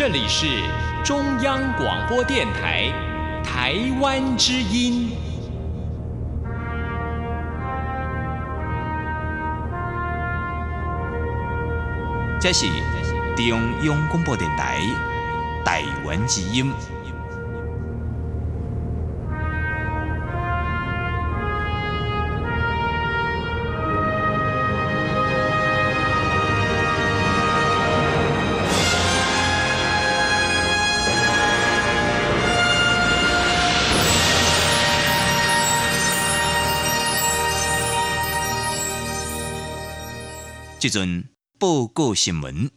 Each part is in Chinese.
这里是中央广播电台台湾之音。这是中央广播电台台湾之音。这阵报告新闻。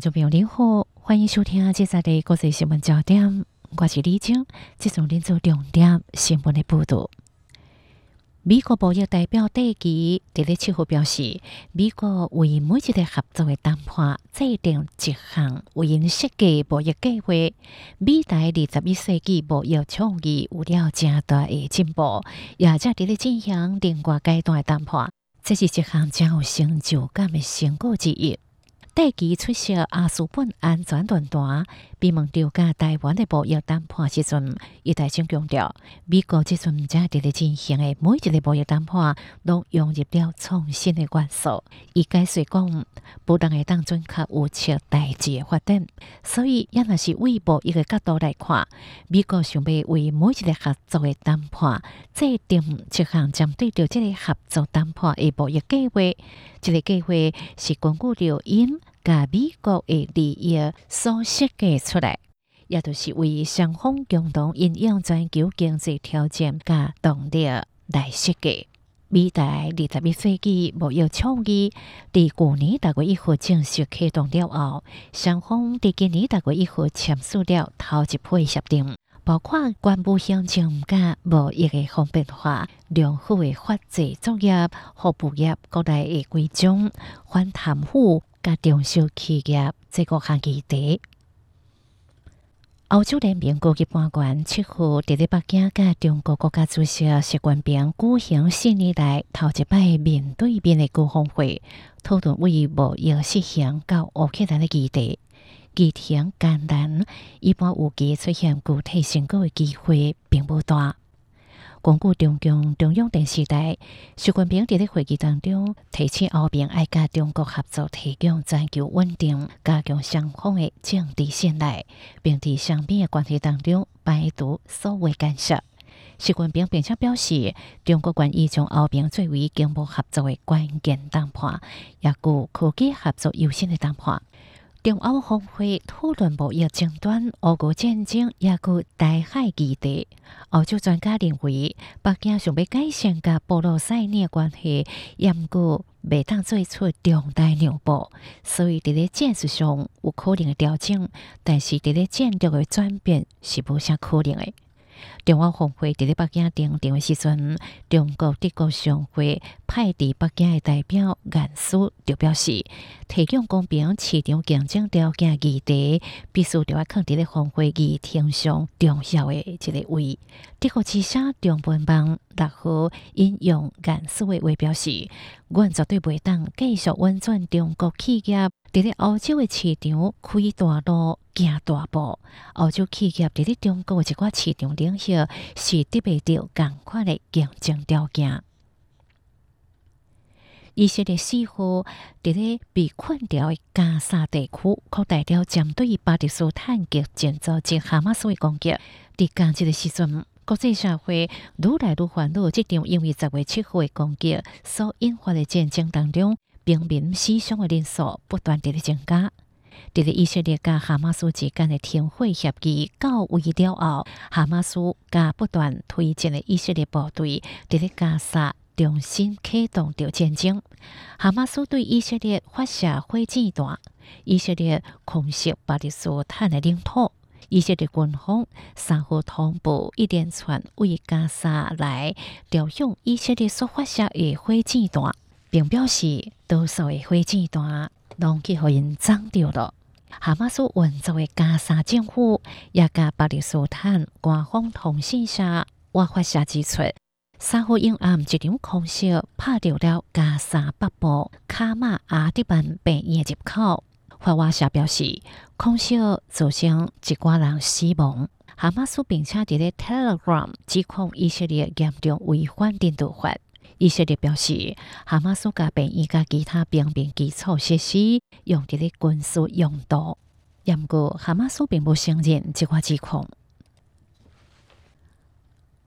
听众朋友您好，欢迎收听这则的国际新闻焦点，我是李晶，接送您做重点新闻的报道。美国贸易代表戴基伫咧七号表示，美国为每一个合作的谈判制定一项为因设计贸易计划，美台二十一世纪贸易创意有了正大的进步，也正伫咧进行另外阶段的谈判，这是一项真有成就感的成果之一。戴基出席阿斯本安全论坛，被问到甲台湾的贸易谈判时阵，伊大声强调，美国即阵正伫咧进行的每一个贸易谈判，拢融入了创新的元素。伊解释讲，不但会当准确预测代志的发展，所以也若是为贸易的角度来看，美国想要为每一个合作的谈判制定一项针对着即个合作谈判的贸易计划。即个计划是根据着因甲美国的利益所设计出来，也就是为双方共同应用全球经济条件甲动力来设计。美台二十一世纪贸易倡议伫去年大月一号正式启动了后，双方伫今年大月一号签署了头一批协定。包括关部乡镇甲贸易的方便化、良好的法制作业、服务业各类的规章、反贪腐甲中小企业这个项议题。欧洲联盟高级官员七号伫咧北京甲中国国家主席习近平举行四年来头一摆面对面的高峰会，讨论为贸易实行到乌克兰的议题。议程艰难，一般有机出现具体成果的机会并不大。根据中共中央电视台，习近平伫咧会议当中提醒欧盟爱甲中国合作，提供全球稳定，加强双方的政治信赖，并伫双边的关系当中排除所谓干涉。习近平并且表示，中国愿意将欧盟作为经贸合作的关键谈判，也具科技合作优先的谈判。中欧峰会讨论贸易争端、俄乌战争，也佮大海议题。欧洲专家认为，北京想要改善甲波罗塞尼关系，严过未当做出重大让步，所以伫咧战术上有可能的调整，但是伫咧战略的转变是无啥可能的。中国峰会伫咧北京登场诶时阵，中国德国商会派伫北京诶代表颜书就表示，提供公平市场竞争条件议题，必须着要放伫咧峰会议程上重要诶一个位。德国之声中文网六号引用颜书诶话表示，阮绝对袂当继续温转中国企业伫咧欧洲的市场开大路。行大步，欧洲企业伫咧中国的一寡市场领域是得袂到共款的竞争条件。以色列四号伫咧被困掉的加沙地区扩大了针对巴勒斯坦及建造及哈马斯的攻击。伫刚日的时阵，国际社会愈来愈烦恼，即场因为十月七号的攻击所引发的战争当中，平民死伤的人数不断地增加。伫咧以色列甲哈马斯之间的停火协议到位了后，哈马斯甲不断推进的以色列部队伫咧加沙重新启动着战争。哈马斯对以色列发射火箭弹，以色列空袭巴勒斯坦的领土。以色列军方三号通报一连串为加沙来调用以色列所发射的火箭弹，并表示多数的火箭弹拢去互因撞着了。哈马斯运作的加沙政府也甲巴勒斯坦官方通信社我发射指出，三号阴暗一场空袭拍掉了加沙北部卡马阿迪班病院入口。法瓦社表示，空袭造成一寡人死亡。哈马斯并且伫咧 Telegram 指控以色列严重违反人道法。以色列表示，哈马斯甲病院甲其他兵兵基础设施用伫咧军事用途。不过，哈马斯并不承认这款指控。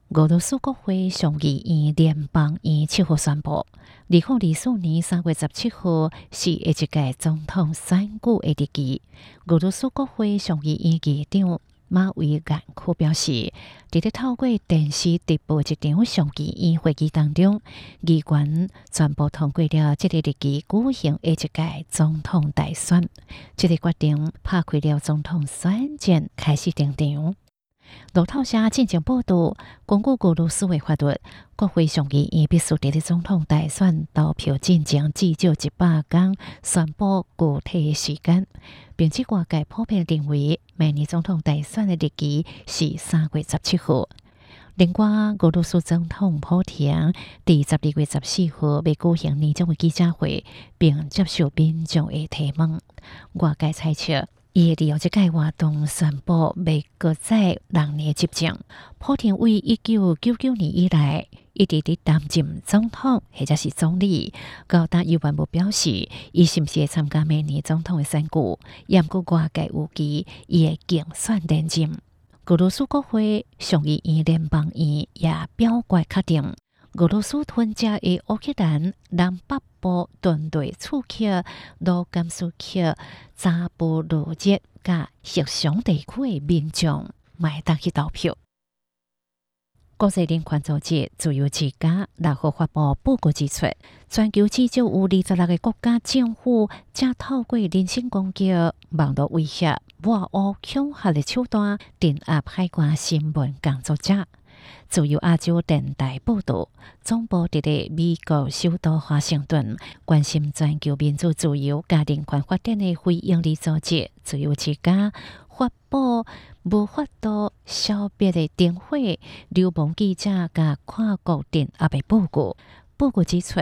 俄罗斯国会上议院联邦院七号宣布，二零二四年三月十七号是下一届总统选举的日期。俄罗斯国会上议院议长马维亚克表示，伫咧透过电视直播一场上议院会议当中，议员全部通过了即个日期举行一届总统大选。这个决定拍开了总统选战开始登场。路透社进行报道，根据俄罗斯的法律，国会上议院必须伫咧总统大选投票进行至少一百天，宣布具体的时间，并且外界普遍认为，明年总统大选的日期是三月十七号。另外，俄罗斯总统普廷伫十二月十四号未举行年终的记者会，并接受民众的提问。外界猜测。伊利用即个活动宣布美国在六年执政。普京为一九九九年以来一直伫担任总统或者是总理。高达有万不表示，伊是毋是会参加明年总统的选举？严过外界预期，伊会竞选连任。俄罗斯国会上议院联邦院也表决确定。俄罗斯吞家的乌克兰南北部军队刺客卢甘斯克、扎波罗热甲协商地区的民众，买单去投票。国际人权组织自由之家六号发布报告指出，全球至少有二十六个国家政府正透过人身攻击、网络威胁、挖恶恐吓的手段镇压海关新闻工作者。自由亚洲电台报道，总部伫咧美国首都华盛顿，关心全球民主自由、家庭权发展的非营利组织“自由之家”发布无法度消灭的电火、流亡记者甲跨国电压的报告。报告指出，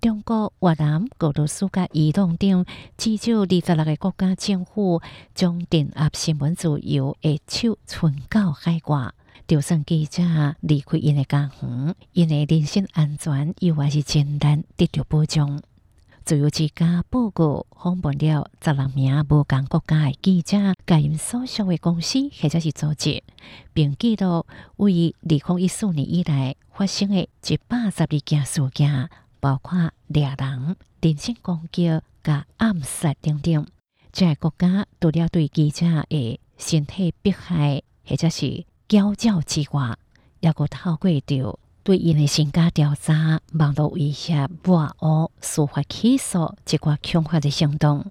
中国、越南、俄罗斯甲伊朗等至少二十六个国家政府将电压新闻自由的手伸到海外。就算记者离开因的家园，因的人身安全又还是简单得到保障。自由之家报告访问了十六名无共国家的记者，甲因所属的公司或者是组织，并记录为二零一四年以来发生的一百十二件事件，包括猎人、人身攻击、甲暗杀等等。这个国家除了对记者的身体迫害，或者是教教之外，也个透过着对因的身家调查、网络威胁、抹黑、司法起诉一寡恐吓的行动，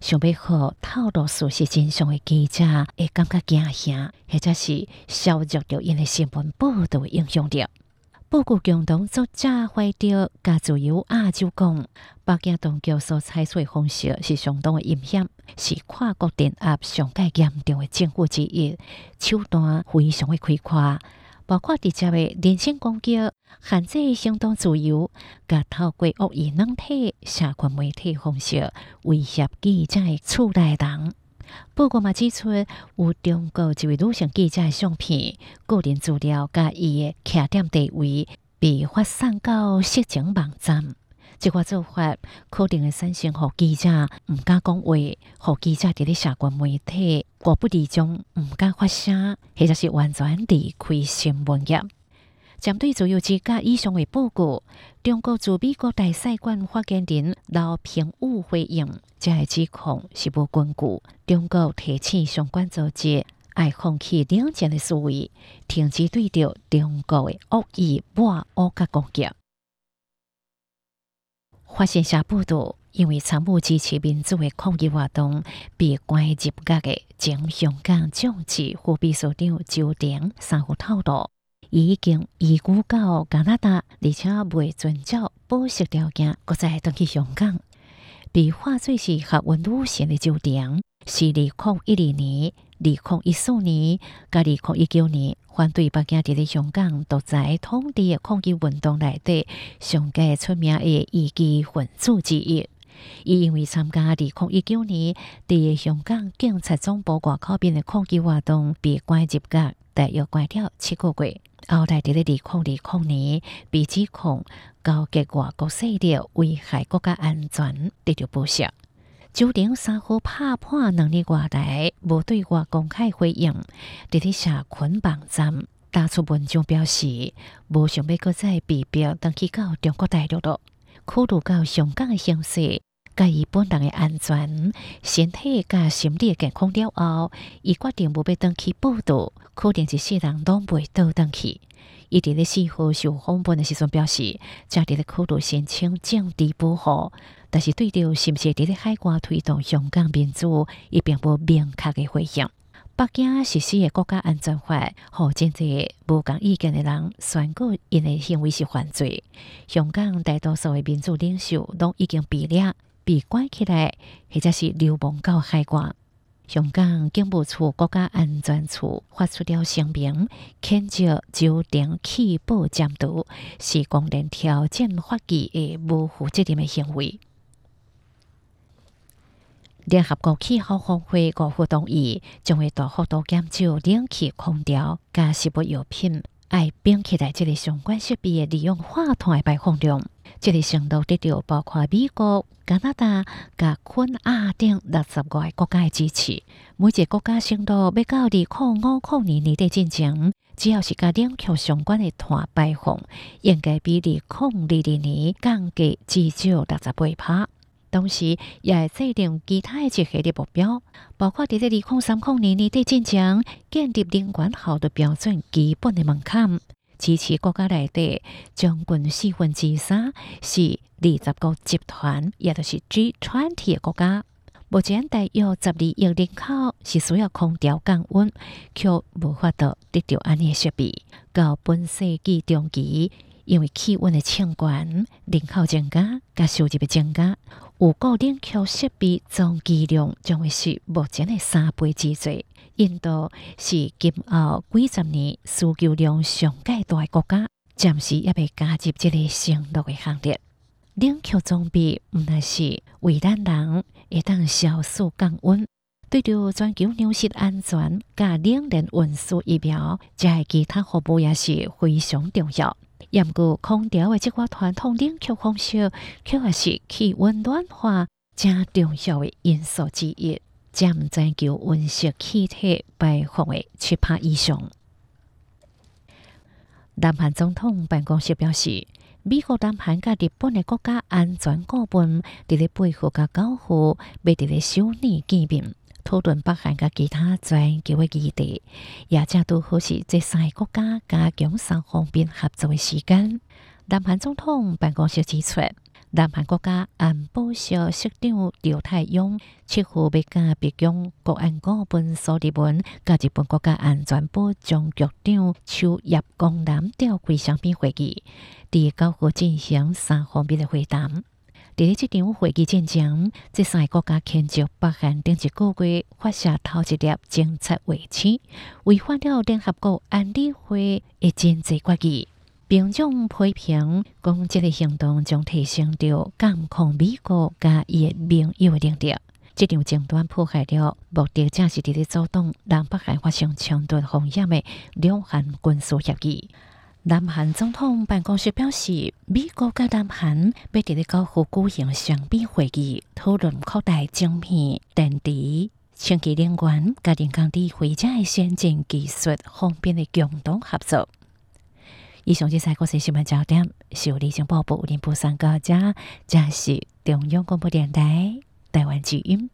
想要互透露事实真相的记者会感觉惊吓，或者是削弱着因的新闻报道的影响力。报告共同作者怀着加自由亚洲讲，北京当局所采取的方式是相当的阴险，是跨国镇压上界严重的政府之一，手段非常的开阔，包括直接的人身攻击、限制行动自由，甲透过恶意软体、社群媒体方式威胁记者的厝内人。报告嘛指出，有中国一位女性记者的相片、个人资料甲伊的客店地位被发送到色情网站。这个做法可能会产生互记者毋敢讲话，互记者伫咧社群媒体过不离中毋敢发声，或者是完全离开新闻业。针对自由之家以上的报告，中国驻美国大使馆发言人刘平武回应，这个指控是无根据。中国提醒相关组织，爱放弃冷战的思维，停止对着中国的恶意抹黑甲攻击。发现下报道，因为参与支持民主的抗议活动，被关入监的前香港政治副秘书长周鼎三号透露，已经移居到加拿大，而且未遵照保释条件，搁再登去香港。被化罪是学温女性的酒店，是二零一二年、二零一四年、甲二零一九年反对北京伫咧香港独裁统治的抗议运动内底上界出名的异己分子之一。伊因为参加二零一九年伫香港警察总部外口边的抗议活动，被关入监，大约关了七个月。后来伫咧二零二零年被指控交结外国势力危害国家安全，得到报销。酒店三号拍破两年外来，无对外公开回应，伫咧社捆绑站打出文章表示，无想要搁再被逼登去到中国大陆了，考虑到香港的形势。介意本人的安全、身体甲心理健康了后，伊决定无要登去报道，可能一世人拢袂倒登去。伊伫咧四号受访问的时阵表示，正伫咧考虑申请政治保护，但是对着是毋是伫咧海外推动香港民主，伊并无明确的回应。北京实施的国家安全法，互真济无共意见的人宣告因的行为是犯罪。香港大多数的民主领袖拢已经被掠。被关起来，或者是流亡到海外。香港警务处国家安全处发出了声明，谴责酒店起报监督是公然挑战法纪的无负责任的行为。联合国气候峰会五号同意，将会大幅度减少冷气空调加食物药品爱冰起来这个相关设备的利用化碳的排放量。这个程度得到包括美国、加拿大、甲昆亚等六十个国家的支持。每一个国家程度要到二零五五年年底进前，只要是甲两区相关的碳排放，应该比二零二二年降低至少六十八趴。同时，也会制定其他一系列目标，包括伫咧二零三零年年底进前建立能源效率标准基本的门槛。支持国家内底将近四分之三是二十个集团，也就是 G twenty 的国家。目前大约十二亿人口是需要空调降温，却无法度得到安尼设备。到本世纪中期，因为气温的升高，人口增加，加收入的增加，有个冷却设备总机量将会是目前的三倍之多。印度是今后几十年需求量上界大的国家，暂时也未加入这个承诺的行列。冷却装备毋但是为咱人会当消暑降温，对着全球粮食安全、甲冷链运输疫苗，加其他服务也是非常重要。毋过空调的这个传统冷却方式，却也是气温暖化正重要的因素之一。占全球温室气体排放的七趴以上。南韩总统办公室表示，美国、南韩甲日本的国家安全顾问伫咧背后甲交付，要伫咧首年见面，讨论北韩甲其他全球的议题，也正拄好是这三个国家加强三方面合作的时间。南韩总统办公室指出。南韩国家安保小室长刘太勇七号要甲北京国安顾问苏立文、甲日本国家安全保障局长邱叶光南召开双边会议，伫九号进行三方面的会谈。伫咧这场会议进前，即三个国家牵着北韩顶一个月发射头一粒侦察卫星，违反了联合国安理会的经济决议。并将批评讲，这个行动将提升到监控美国甲伊的盟友的能力。这场争端破坏了目的，正是伫咧阻挡让北韩发生冲突风险的两韩军事协议。南韩总统办公室表示，美国甲南韩要伫咧高呼举行双边会议，讨论扩大晶片、电池、清洁能源、甲人工智慧者的先进技术方面的共同合作。以上即三个新闻焦点，由李静报报，林部三个家，这是中央广播电台台湾之音。